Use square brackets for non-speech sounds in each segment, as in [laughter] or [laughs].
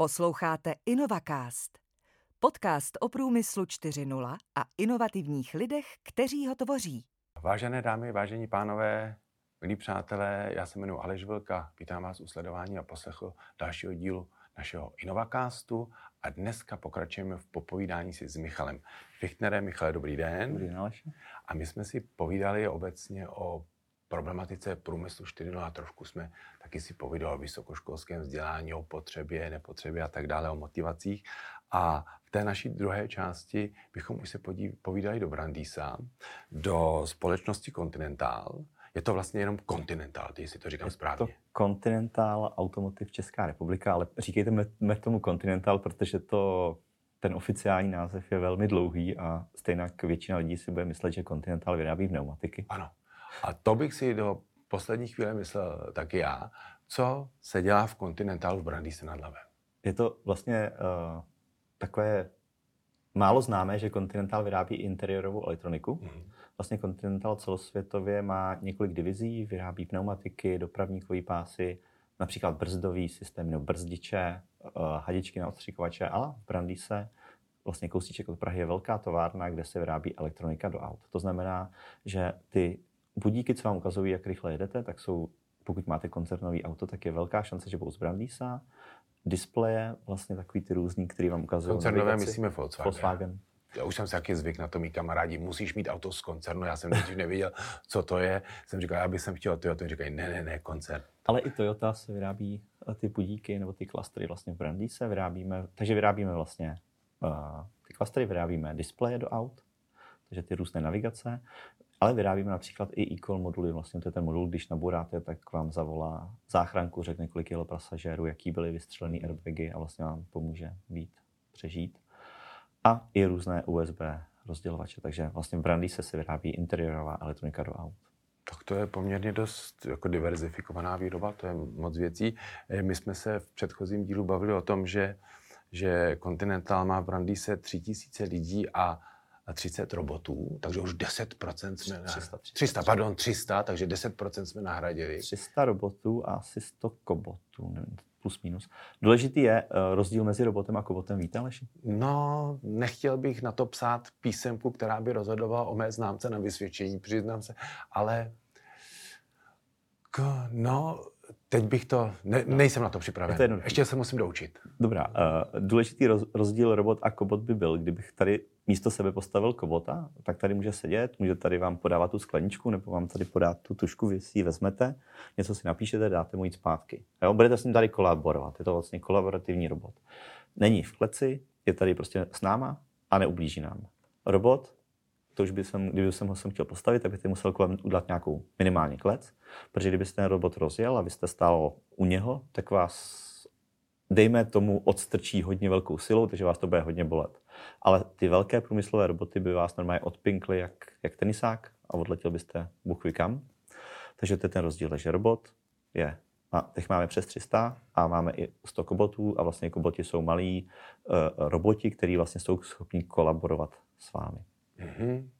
Posloucháte InnovaCast, podcast o průmyslu 4.0 a inovativních lidech, kteří ho tvoří. Vážené dámy, vážení pánové, milí přátelé, já se jmenuji Aleš Vilka, vítám vás u sledování a poslechu dalšího dílu našeho InnovaCastu a dneska pokračujeme v popovídání si s Michalem Fichtnerem. Michale, dobrý den. Dobrý den, Aleši. A my jsme si povídali obecně o problematice průmyslu 4.0 a trošku jsme taky si povídali o vysokoškolském vzdělání, o potřebě, nepotřebě a tak dále, o motivacích. A v té naší druhé části bychom už se povídali do Brandýsa, do společnosti Continental. Je to vlastně jenom Continental, ty si to říkám je správně. To Continental Automotive Česká republika, ale říkejte mě tomu Continental, protože to ten oficiální název je velmi dlouhý a stejně většina lidí si bude myslet, že Continental vyrábí pneumatiky. Ano. A to bych si do poslední chvíle myslel taky já. Co se dělá v Continentalu v Brandýse nad Labem? Je to vlastně uh, takové málo známé, že Continental vyrábí interiorovou elektroniku. Mm. Vlastně Continental celosvětově má několik divizí, vyrábí pneumatiky, dopravníkové pásy, například brzdový systém nebo brzdiče, uh, hadičky na odstřikovače, ale v Brandýse vlastně kousíček od Prahy je velká továrna, kde se vyrábí elektronika do aut. To znamená, že ty budíky, co vám ukazují, jak rychle jedete, tak jsou, pokud máte koncernový auto, tak je velká šance, že budou z Brandýsa. Displeje, vlastně takový ty různý, který vám ukazují. Koncernové myslíme Volkswagen. Volkswagen. Já už jsem si taky zvyk na to, mý kamarádi, musíš mít auto z koncernu, já jsem nejdřív nevěděl, co to je. Jsem říkal, já bych jsem chtěl Toyota, říkají, ne, ne, ne, koncern. Ale i Toyota se vyrábí eh, ty budíky nebo ty klastry vlastně v Brandýse vyrábíme, takže vyrábíme vlastně uh, ty klastry, vyrábíme displeje do aut, takže ty různé navigace. Ale vyrábíme například i e-call moduly. Vlastně to je ten modul, když naboráte, tak vám zavolá záchranku, řekne, kolik jelo pasažérů, jaký byly vystřelený airbagy a vlastně vám pomůže být, přežít. A i různé USB rozdělovače. Takže vlastně v Brandy se vyrábí interiorová elektronika do aut. Tak to je poměrně dost jako diverzifikovaná výroba, to je moc věcí. Eh, my jsme se v předchozím dílu bavili o tom, že, že Continental má v Brandýse 3000 lidí a 30 robotů, takže už 10% jsme... 300, 300, 300, pardon, 300, takže 10% jsme nahradili. 300 robotů a asi 100 kobotů, plus minus. Důležitý je uh, rozdíl mezi robotem a kobotem, víte, Aleši? No, nechtěl bych na to psát písemku, která by rozhodovala o mé známce na vysvědčení, přiznám se, ale k, no, Teď bych to, ne, nejsem na to připraven. To Ještě se musím doučit. Dobrá, uh, důležitý roz, rozdíl robot a kobot by byl, kdybych tady místo sebe postavil kobota, tak tady může sedět, může tady vám podávat tu skleničku, nebo vám tady podát tu tušku, vy si ji vezmete, něco si napíšete, dáte mu jít zpátky. Jo? Budete s ním tady kolaborovat, je to vlastně kolaborativní robot. Není v kleci, je tady prostě s náma a neublíží nám. Robot to už by jsem, kdyby jsem ho sem chtěl postavit, tak byste musel kolem udělat nějakou minimální klec, protože kdybyste ten robot rozjel a vy jste stál u něho, tak vás, dejme tomu, odstrčí hodně velkou silou, takže vás to bude hodně bolet. Ale ty velké průmyslové roboty by vás normálně odpinkly jak, jak tenisák a odletěl byste bůh kam. Takže to je ten rozdíl. Takže robot je a teď máme přes 300 a máme i 100 kobotů a vlastně koboti jsou malí uh, roboti, kteří vlastně jsou schopni kolaborovat s vámi. Mm-hmm.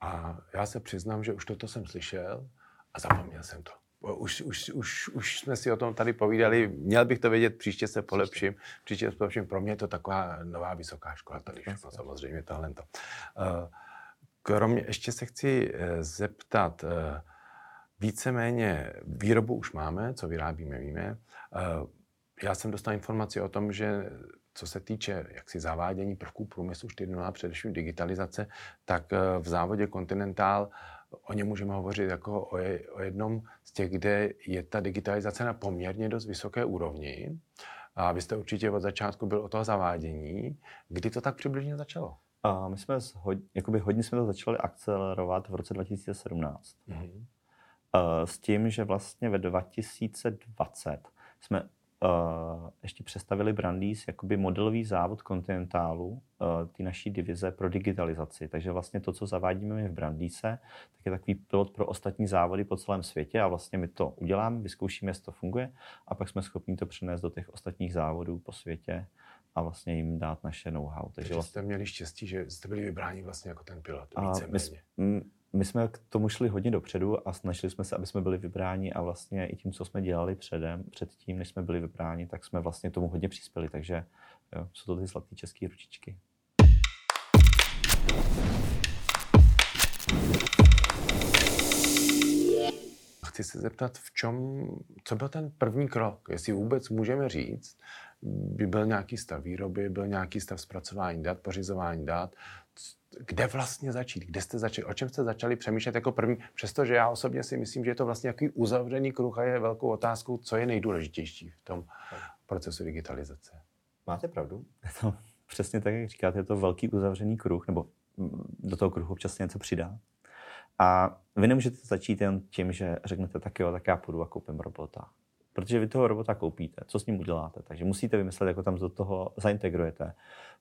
A já se přiznám, že už toto jsem slyšel a zapomněl jsem to. Už, už, už, už jsme si o tom tady povídali, měl bych to vědět, příště se polepším, příště se polepším. Pro mě je to taková nová vysoká škola tady všechno, samozřejmě tohle. Eh, kromě, ještě se chci eh, zeptat, eh, víceméně výrobu už máme, co vyrábíme, víme. Já jsem dostal informaci o tom, že co se týče jaksi zavádění prvků průmyslu 4.0, především digitalizace, tak eh, v závodě Continental o něm můžeme hovořit jako o, je, o jednom z těch, kde je ta digitalizace na poměrně dost vysoké úrovni. A vy jste určitě od začátku byl o toho zavádění. Kdy to tak přibližně začalo? A my jsme hod, jakoby hodně jsme to začali akcelerovat v roce 2017. Mm-hmm. S tím, že vlastně ve 2020 jsme uh, ještě představili Brandýs jakoby modelový závod Continentalu, uh, ty naší divize pro digitalizaci. Takže vlastně to, co zavádíme my v Brandýse, tak je takový pilot pro ostatní závody po celém světě a vlastně my to uděláme, vyzkoušíme, jestli to funguje a pak jsme schopni to přenést do těch ostatních závodů po světě a vlastně jim dát naše know-how. Takže, Takže vlastně... jste měli štěstí, že jste byli vybráni vlastně jako ten pilot, víceméně. My, my jsme k tomu šli hodně dopředu a snažili jsme se, aby jsme byli vybráni a vlastně i tím, co jsme dělali předem, předtím, než jsme byli vybráni, tak jsme vlastně tomu hodně přispěli, takže jo, jsou to ty zlaté české ručičky. Chci se zeptat, v čem, co byl ten první krok, jestli vůbec můžeme říct, by byl nějaký stav výroby, byl nějaký stav zpracování dat, pořizování dat, kde vlastně začít, kde jste začali, o čem jste začali přemýšlet jako první, přestože já osobně si myslím, že je to vlastně nějaký uzavřený kruh a je velkou otázkou, co je nejdůležitější v tom procesu digitalizace. Máte pravdu. [laughs] Je to přesně tak, jak říkáte, je to velký uzavřený kruh, nebo do toho kruhu občas něco přidá. A vy nemůžete začít jen tím, že řeknete tak jo, tak já půjdu a koupím robota. Protože vy toho robota koupíte, co s ním uděláte. Takže musíte vymyslet, jak ho tam do toho zaintegrujete.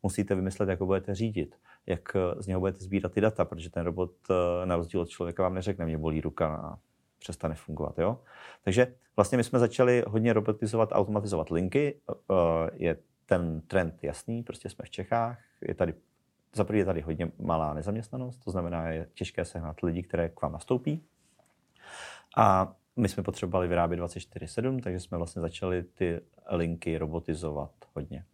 Musíte vymyslet, jak ho budete řídit, jak z něho budete sbírat ty data, protože ten robot eh, na rozdíl od člověka vám neřekne, mě bolí ruka a přestane fungovat. Jo? Takže vlastně my jsme začali hodně robotizovat, automatizovat linky. Eh, je ten trend jasný, prostě jsme v Čechách, je tady za je tady hodně malá nezaměstnanost, to znamená, je těžké sehnat lidi, které k vám nastoupí. A my jsme potřebovali vyrábět 24-7, takže jsme vlastně začali ty linky robotizovat hodně.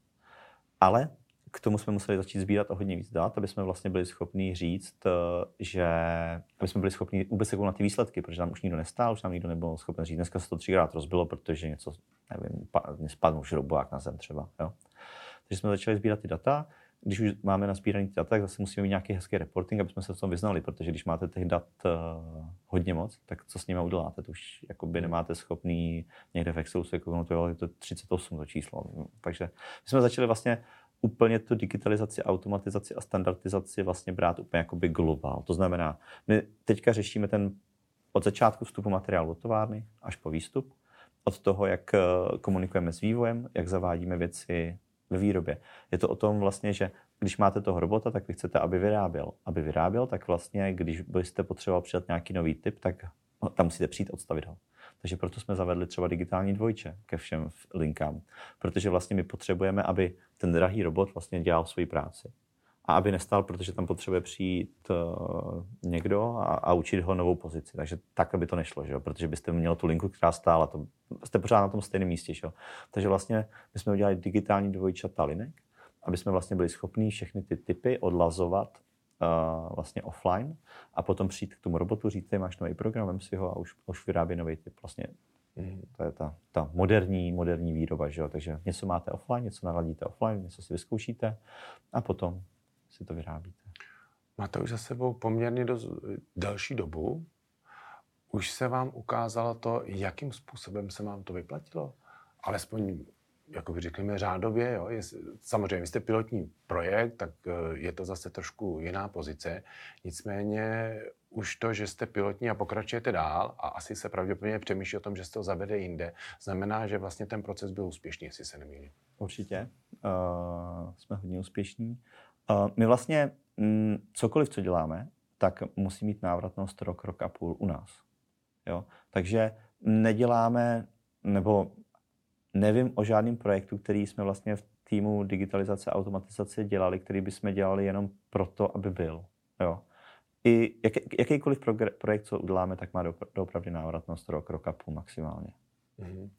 Ale k tomu jsme museli začít sbírat o hodně víc dat, aby jsme vlastně byli schopni říct, eh, že aby jsme byli schopni vůbec se na ty výsledky, protože nám už nikdo nestál, už nám nikdo nebyl schopen říct, dneska se to třikrát rozbilo, protože něco, nevím, spadl šroubovák na zem třeba. Jo? Takže jsme začali sbírat ty data, když už máme nazbíraný data, tak zase musíme mít nějaký hezký reporting, aby jsme se v tom vyznali, protože když máte těch dat uh, hodně moc, tak co s nimi uděláte? To už jakoby nemáte schopný někde v Excelu se kouknout, je to 38 to číslo. Takže my jsme začali vlastně úplně tu digitalizaci, automatizaci a standardizaci vlastně brát úplně jakoby globál. To znamená, my teďka řešíme ten od začátku vstupu materiálu do továrny až po výstup, od toho, jak eh, komunikujeme s vývojem, jak zavádíme věci ve výrobě. Je to o tom vlastně, že když máte toho robota, tak vy chcete, aby vyráběl. Aby vyráběl, tak vlastně, když byste potřeboval přidat nějaký nový typ, tak tam musíte přijít odstavit ho. Takže proto jsme zavedli třeba digitální dvojče ke všem linkám. Protože vlastně my potřebujeme, aby ten drahý robot vlastně dělal svoji práci a aby nestal, protože tam potřebuje přijít uh, někdo a, a učit ho novou pozici. Takže tak, aby to nešlo, že jo? protože byste měl tu linku, která stála, to, jste pořád na tom stejném místě. Že jo? Takže vlastně my jsme udělali digitální dvojčata linek, aby jsme vlastně byli schopni všechny ty typy odlazovat uh, vlastně offline a potom přijít k tomu robotu, říct, ty máš nový program, vem si ho a už, už vyrábí nový typ. Vlastně mm, to je ta, ta moderní, moderní výroba, že jo? takže něco máte offline, něco naladíte offline, něco si vyzkoušíte a potom si to vyrábíte? Máte už za sebou poměrně dost delší dobu. Už se vám ukázalo to, jakým způsobem se vám to vyplatilo? Alespoň, jako by řekli řádově, jo? Je, samozřejmě, vy jste pilotní projekt, tak eh, je to zase trošku jiná pozice. Nicméně už to, že jste pilotní a pokračujete dál a asi se pravděpodobně přemýšlí o tom, že se to zavede jinde, znamená, že vlastně ten proces byl úspěšný, jestli se nemýlím. Určitě. Uh, jsme hodně úspěšní. Uh, my vlastně mm, cokoliv, co děláme, tak musí mít návratnost rok, rok a půl u nás. Jo? Takže neděláme, nebo nevím o žádném projektu, který jsme vlastně v týmu digitalizace a automatizace dělali, který bychom dělali jenom proto, aby byl. Jo? I jak, jakýkoliv projekt, co uděláme, tak má doopravdy návratnost rok, rok a půl maximálně. Mm-hmm.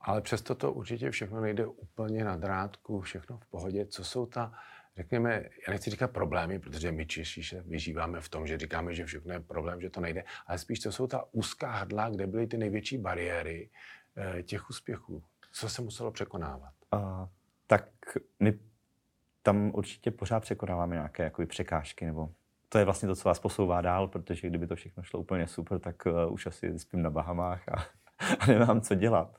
Ale přesto to určitě všechno nejde úplně na drátku, všechno v pohodě. Co jsou ta řekněme, já nechci říkat problémy, protože my Češi se vyžíváme v tom, že říkáme, že všechno je problém, že to nejde, ale spíš to jsou ta úzká hrdla, kde byly ty největší bariéry eh, těch úspěchů. Co se muselo překonávat? Uh, tak my tam určitě pořád překonáváme nějaké jakoby, překážky, nebo to je vlastně to, co vás posouvá dál, protože kdyby to všechno šlo úplně super, tak uh, už asi spím na Bahamách a, [laughs] a nemám co dělat.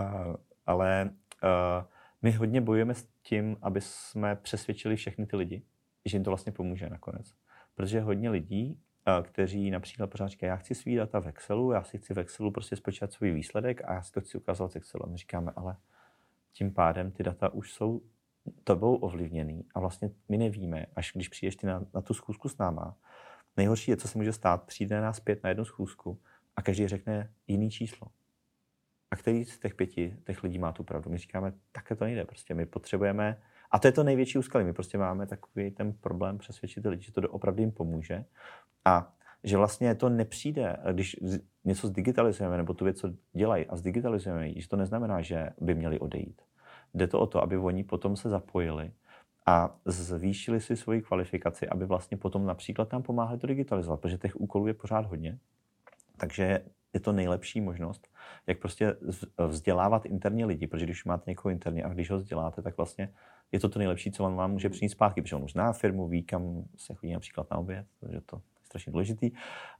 Uh, ale uh, my hodně bojujeme s tím, aby jsme přesvědčili všechny ty lidi, že jim to vlastně pomůže nakonec. Protože hodně lidí, eh, kteří například pořád říkají, já chci svý data v Excelu, já si chci v Excelu prostě spočítat svůj výsledek a já si to chci ukázat v Excelu. My říkáme, ale tím pádem ty data už jsou tobou ovlivněný a vlastně my nevíme, až když přijdeš ty na, na tu schůzku s náma, nejhorší je, co se může stát, přijde nás pět na jednu schůzku a každý řekne jiný číslo. A který z těch pěti těch lidí má tu pravdu? My říkáme, takhle to nejde. Prostě my potřebujeme, a to je to největší úskalí, my prostě máme takový ten problém přesvědčit lidi, že to opravdu jim pomůže. A že vlastně to nepřijde, když něco zdigitalizujeme, nebo tu věc, co dělají a zdigitalizujeme ji, že to neznamená, že by měli odejít. Jde to o to, aby oni potom se zapojili a zvýšili si svoji kvalifikaci, aby vlastně potom například tam pomáhali to digitalizovat, protože těch úkolů je pořád hodně. Takže je to nejlepší možnost, jak prostě vzdělávat interně lidi, protože když máte někoho interně a když ho vzděláte, tak vlastně je to to nejlepší, co on vám může přinést zpátky, protože on už zná firmu, ví, kam se chodí například na oběd, takže to je strašně důležitý,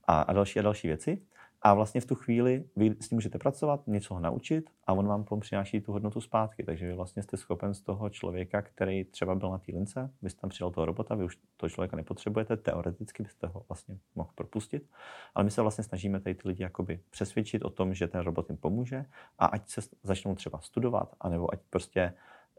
a, a další a další věci. A vlastně v tu chvíli vy s ním můžete pracovat, něco ho naučit a on vám potom přináší tu hodnotu zpátky. Takže vy vlastně jste schopen z toho člověka, který třeba byl na té lince, vy jste tam přidal toho robota, vy už toho člověka nepotřebujete, teoreticky byste ho vlastně mohl propustit. Ale my se vlastně snažíme tady ty lidi jakoby přesvědčit o tom, že ten robot jim pomůže a ať se začnou třeba studovat, anebo ať prostě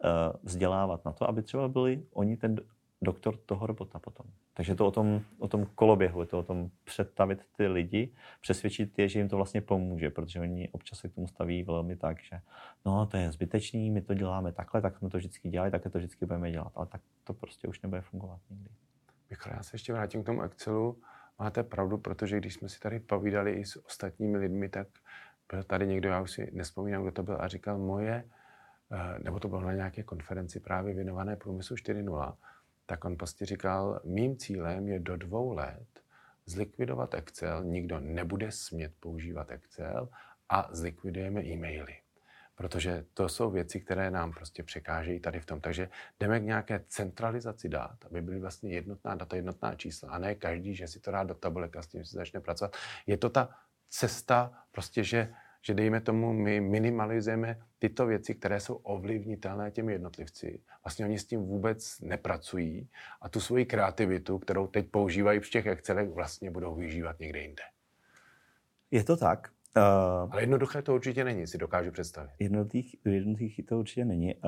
uh, vzdělávat na to, aby třeba byli oni ten doktor toho robota potom. Takže to o tom, o tom koloběhu, je to o tom představit ty lidi, přesvědčit je, že jim to vlastně pomůže, protože oni občas se k tomu staví velmi tak, že no to je zbytečný, my to děláme takhle, tak jsme to vždycky dělali, tak to vždycky budeme dělat, ale tak to prostě už nebude fungovat nikdy. Michal, já se ještě vrátím k tomu Excelu. Máte pravdu, protože když jsme si tady povídali i s ostatními lidmi, tak byl tady někdo, já už si nespomínám, kdo to byl, a říkal moje, eh, nebo to bylo na nějaké konferenci právě věnované průmyslu 4.0, tak on prostě říkal, mým cílem je do dvou let zlikvidovat Excel, nikdo nebude smět používat Excel a zlikvidujeme e-maily. Protože to jsou věci, které nám prostě překážejí tady v tom. Takže jdeme k nějaké centralizaci dát, aby byly vlastně jednotná data, jednotná čísla. A ne každý, že si to dá do tabulek a s tím si začne pracovat. Je to ta cesta, prostě, že že dejme tomu, my minimalizujeme tyto věci, které jsou ovlivnitelné těmi jednotlivci. Vlastně oni s tím vůbec nepracují a tu svoji kreativitu, kterou teď používají v těch Excelech, vlastně budou využívat někde jinde. Je to tak. Uh, Ale jednoduché to určitě není, si dokážu představit. Jednoduchý, jednoduchý to určitě není. Uh,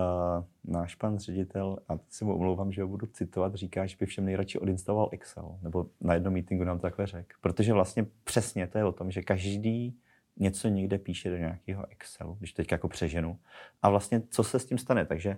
náš pan ředitel, a teď se mu omlouvám, že ho budu citovat, říká, že by všem nejradši odinstaloval Excel. Nebo na jednom meetingu nám to takhle řekl. Protože vlastně přesně to je o tom, že každý něco někde píše do nějakého Excelu, když teď jako přeženu. A vlastně co se s tím stane? Takže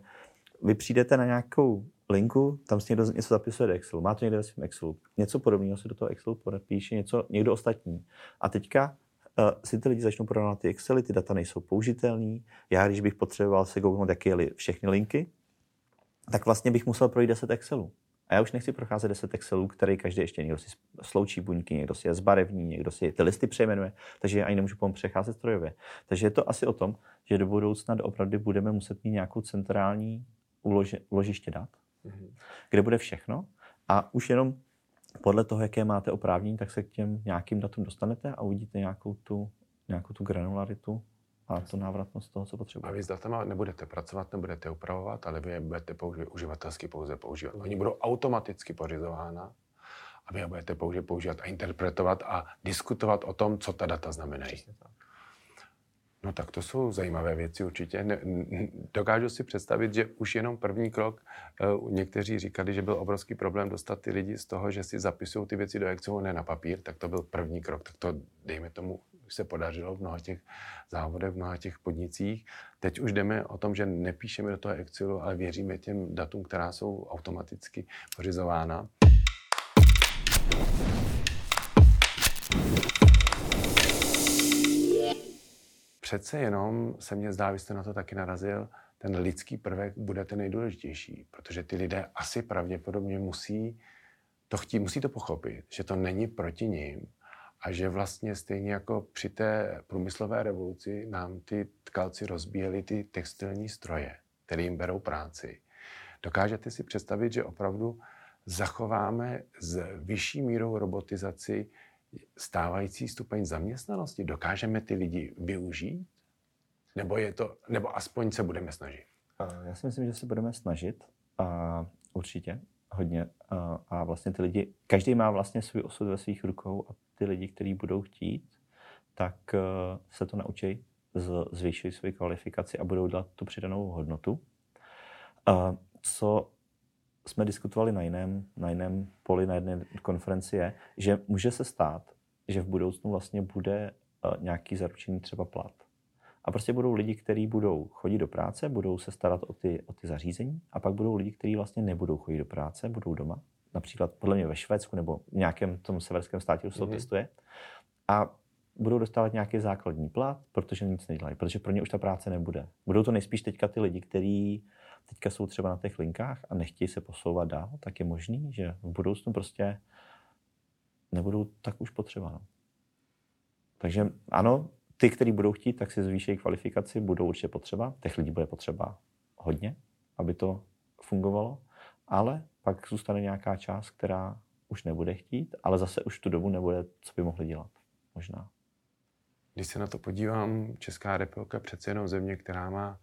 vy přijdete na nějakou linku, tam si někdo něco zapisuje do Excelu, má to někde ve svém Excelu, něco podobného se do toho Excelu podepíše, něco, někdo ostatní. A teďka uh, si ty lidi začnou prodávat ty Excely, ty data nejsou použitelné. Já, když bych potřeboval se kouknout, jaké je všechny linky, tak vlastně bych musel projít 10 Excelů. A já už nechci procházet 10 Excelů, který každý ještě někdo si sloučí buňky, někdo si je zbarevní, někdo si ty listy přejmenuje, takže já ani nemůžu potom přecházet strojově. Takže je to asi o tom, že do budoucna opravdu budeme muset mít nějakou centrální uloži, uložiště dat, mm-hmm. kde bude všechno a už jenom podle toho, jaké máte oprávnění, tak se k těm nějakým datům dostanete a uvidíte nějakou tu, nějakou tu granularitu a tu návratnost toho, co potřebujete. A vy s datama nebudete pracovat, nebudete upravovat, ale vy je budete používat, uživatelsky pouze používat. Oni budou automaticky pořizována a vy je budete pouze používat a interpretovat a diskutovat o tom, co ta data znamenají. No tak to jsou zajímavé věci určitě. Ne, dokážu si představit, že už jenom první krok, uh, někteří říkali, že byl obrovský problém dostat ty lidi z toho, že si zapisují ty věci do Excelu, ne na papír, tak to byl první krok. Tak to, dejme tomu, už se podařilo v mnoha těch závodech, v mnoha těch podnicích. Teď už jdeme o tom, že nepíšeme do toho Excelu, ale věříme těm datům, která jsou automaticky pořizována. Přece jenom se mně zdá, vy jste na to taky narazil, ten lidský prvek bude ten nejdůležitější, protože ty lidé asi pravděpodobně musí to chtít, musí to pochopit, že to není proti ním, a že vlastně stejně jako při té průmyslové revoluci nám ty tkalci rozbíjeli ty textilní stroje, které jim berou práci. Dokážete si představit, že opravdu zachováme s vyšší mírou robotizaci stávající stupeň zaměstnanosti? Dokážeme ty lidi využít? Nebo, je to, nebo aspoň se budeme snažit? Já si myslím, že se budeme snažit. A určitě hodně. A, vlastně ty lidi, každý má vlastně svůj osud ve svých rukou a ty lidi, kteří budou chtít, tak uh, se to naučí, zvýší svoji kvalifikaci a budou dělat tu přidanou hodnotu. Uh, co jsme diskutovali na jiném, na jiném poli, na jedné konferenci, je, že může se stát, že v budoucnu vlastně bude uh, nějaký zaručený třeba plat. A prostě budou lidi, kteří budou chodit do práce, budou se starat o ty, o ty zařízení a pak budou lidi, kteří vlastně nebudou chodit do práce, budou doma například podle mě ve Švédsku nebo v nějakém tom severském státě už se to Mhm. testuje. A budou dostávat nějaký základní plat, protože nic nedělají, protože pro ně už ta práce nebude. Budou to nejspíš teďka ty lidi, kteří teďka jsou třeba na těch linkách a nechtějí se posouvat dál, tak je možný, že v budoucnu prostě nebudou tak už potřeba. No. Takže ano, ty, kteří budou chtít, tak si zvýšejí kvalifikaci, budou určitě potřeba. Těch lidí bude potřeba hodně, aby to fungovalo, ale pak zůstane nějaká část, která už nebude chtít, ale zase už tu dobu nebude, co by mohli dělat. Možná. Když se na to podívám, Česká republika přece jenom země, která má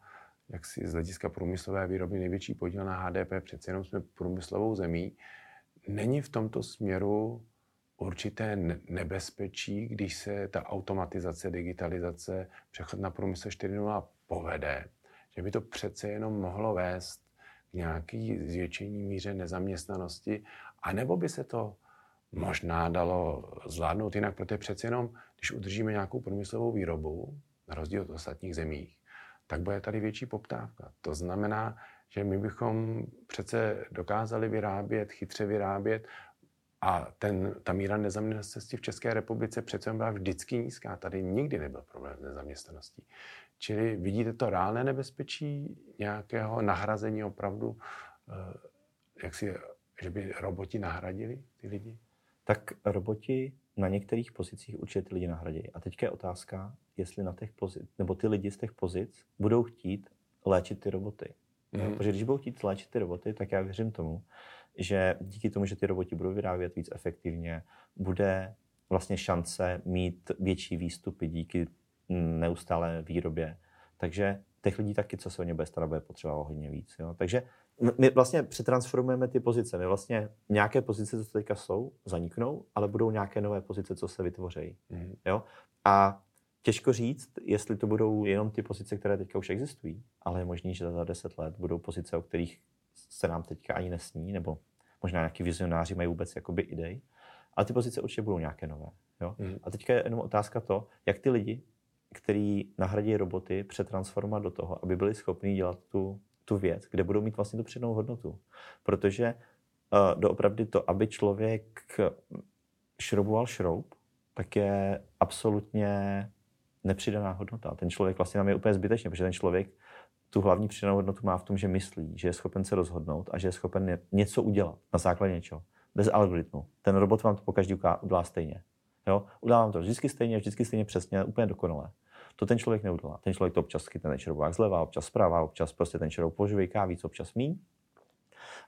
jak si z hlediska průmyslové výroby největší podíl na HDP, přece jenom jsme průmyslovou zemí. Není v tomto směru určité ne- nebezpečí, když se ta automatizace, digitalizace, přechod na průmysl 4.0 povede, že by to přece jenom mohlo vést nějaký zvětšení míře nezaměstnanosti, anebo by se to možná dalo zvládnout jinak, protože přece jenom, když udržíme nějakou průmyslovou výrobu, na rozdíl od ostatních zemích, tak bude tady větší poptávka. To znamená, že my bychom přece dokázali vyrábět, chytře vyrábět a ten, ta míra nezaměstnanosti v České republice přece byla vždycky nízká. Tady nikdy nebyl problém s nezaměstnaností. Čili vidíte to reálné nebezpečí nějakého nahrazení opravdu, eh, jak si, že by roboti nahradili ty lidi? Tak roboti na některých pozicích určitě ty lidi nahradí. A teďka je otázka, jestli na těch pozic, nebo ty lidi z těch pozic budou chtít léčit ty roboty. Mm. Protože když budou chtít léčit ty roboty, tak já věřím tomu, že díky tomu, že ty roboti budou vyrábět víc efektivně, bude vlastně šance mít větší výstupy díky mm, neustálé výrobě. Takže těch lidí taky, co se o ně bude starat, bude potřeba o hodně víc. Jo? Takže my vlastně přetransformujeme ty pozice. My vlastně nějaké pozice, co teďka jsou, zaniknou, ale budou nějaké nové pozice, co se vytvoří. Mhm. Jo? A těžko říct, jestli to budou jenom ty pozice, které teďka už existují, ale je možný, že za 10 let budou pozice, o kterých se nám teďka ani nesní, nebo možná nějaký vizionáři mají vůbec jakoby idej, ale ty pozice určitě budou nějaké nové. Jo? Mhm. A teďka je jenom otázka to, jak ty lidi, který nahradí roboty, přetransformovat do toho, aby byli schopni dělat tu, tu věc, kde budou mít vlastně tu přidanou hodnotu. Protože uh, doopravdy to, aby člověk šrouboval šroub, tak je absolutně nepřidaná hodnota. Ten člověk vlastně nám je úplně zbytečný, protože ten člověk tu hlavní přidanou hodnotu má v tom, že myslí, že je schopen se rozhodnout a že je schopen ně- něco udělat na základě něčeho. Bez algoritmu. Ten robot vám to pokaždý uká- udělá stejně. Jo? Vám to vždycky stejně, vždycky stejně přesně, úplně dokonale. To ten člověk neudělá. Ten člověk to občas chytne ten šroubák zleva, občas zprava, občas prostě ten šroub požvejká víc, občas míň.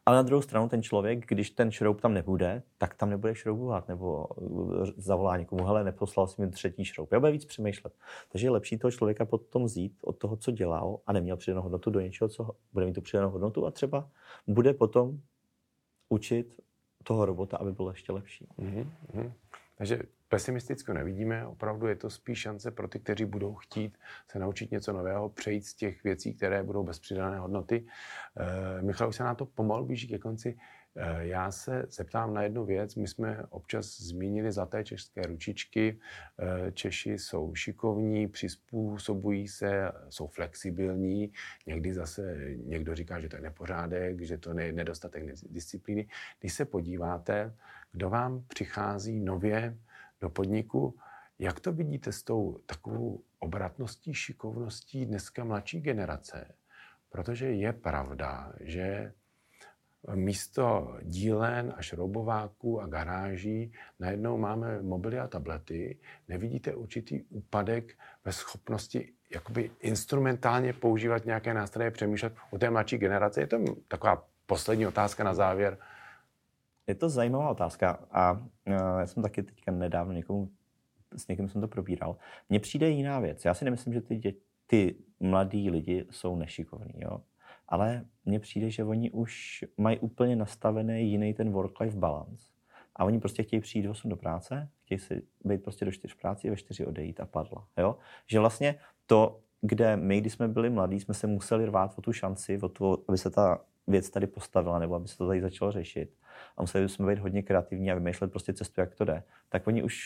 Ale na druhou stranu ten člověk, když ten šroub tam nebude, tak tam nebude šroubovat, nebo uh, zavolá někomu, hele, neposlal si mi třetí šroub. Já bude víc přemýšlet. Takže je lepší toho člověka potom vzít od toho, co dělal a neměl přidanou hodnotu do něčeho, co bude mít tu přidanou hodnotu a třeba bude potom učit toho robota, aby byl ještě lepší. Mhm, mhm. Takže pesimisticko nevidíme, opravdu je to spíš šance pro ty, kteří budou chtít se naučit něco nového, přejít z těch věcí, které budou bez přidané hodnoty. E, Michal už se na to pomalu blíží ke konci. E, já se zeptám na jednu věc. My jsme občas zmínili zlaté české ručičky. E, Češi jsou šikovní, přizpůsobují se, jsou flexibilní. Někdy zase někdo říká, že to je nepořádek, že to je nedostatek disciplíny. Když se podíváte, kdo vám přichází nově do podniku, jak to vidíte s tou takovou obratností, šikovností dneska mladší generace? Protože je pravda, že místo dílen a šroubováků a garáží najednou máme mobily a tablety. Nevidíte určitý úpadek ve schopnosti jakoby instrumentálně používat nějaké nástroje, přemýšlet o té mladší generace? Je to taková poslední otázka na závěr. Je to zajímavá otázka a uh, já jsem taky teďka nedávno někomu, s někým jsem to probíral. Mně přijde jiná věc. Já si nemyslím, že ty, dě, ty mladí lidi jsou nešikovní, jo? ale mně přijde, že oni už mají úplně nastavený jiný ten work-life balance. A oni prostě chtějí přijít 8 do práce, chtějí si být prostě do 4 v práci, ve 4 odejít a padla. Jo? Že vlastně to, kde my, když jsme byli mladí, jsme se museli rvát o tu šanci, o to, aby se ta věc tady postavila, nebo aby se to tady začalo řešit. A museli jsme být hodně kreativní a vymýšlet prostě cestu, jak to jde. Tak oni už,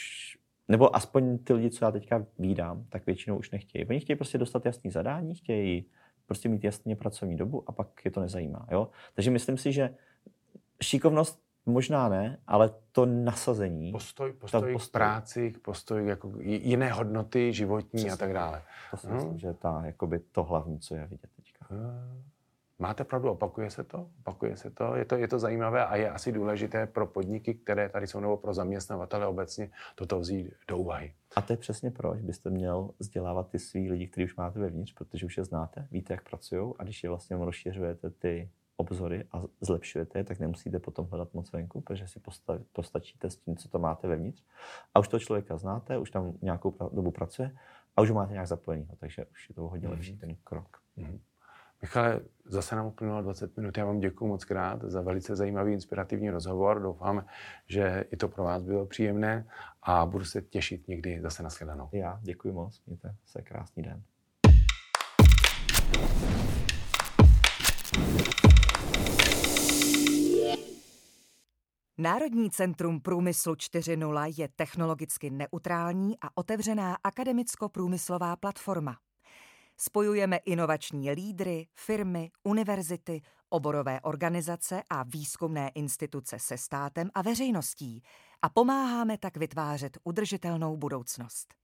nebo aspoň ty lidi, co já teďka vídám, tak většinou už nechtějí. Oni chtějí prostě dostat jasný zadání, chtějí prostě mít jasně pracovní dobu a pak je to nezajímá. Jo? Takže myslím si, že šikovnost Možná ne, ale to nasazení. Postoj, postoj, postoj. k práci, postoj jako jiné hodnoty životní Přesně. a tak dále. To si myslím, hmm. že ta, jakoby to hlavní, co je vidět teďka. Hmm. Máte pravdu, opakuje se to? Opakuje se to? Je, to? je to zajímavé a je asi důležité pro podniky, které tady jsou, nebo pro zaměstnavatele obecně, toto vzít do úvahy. A to je přesně proč byste měl vzdělávat ty svý lidi, kteří už máte vevnitř, protože už je znáte, víte, jak pracují a když je vlastně rozšiřujete ty obzory a zlepšujete je, tak nemusíte potom hledat moc venku, protože si postačíte s tím, co to máte vevnitř. A už toho člověka znáte, už tam nějakou dobu pracuje a už ho máte nějak zapojený, takže už je to hodně mm-hmm. lepší ten krok. Mm-hmm. Michale, zase nám uplynulo 20 minut. Já vám děkuji moc krát za velice zajímavý, inspirativní rozhovor. Doufám, že i to pro vás bylo příjemné a budu se těšit někdy zase na shledanou. Já děkuji moc. Mějte se krásný den. Národní centrum průmyslu 4.0 je technologicky neutrální a otevřená akademicko-průmyslová platforma. Spojujeme inovační lídry, firmy, univerzity, oborové organizace a výzkumné instituce se státem a veřejností a pomáháme tak vytvářet udržitelnou budoucnost.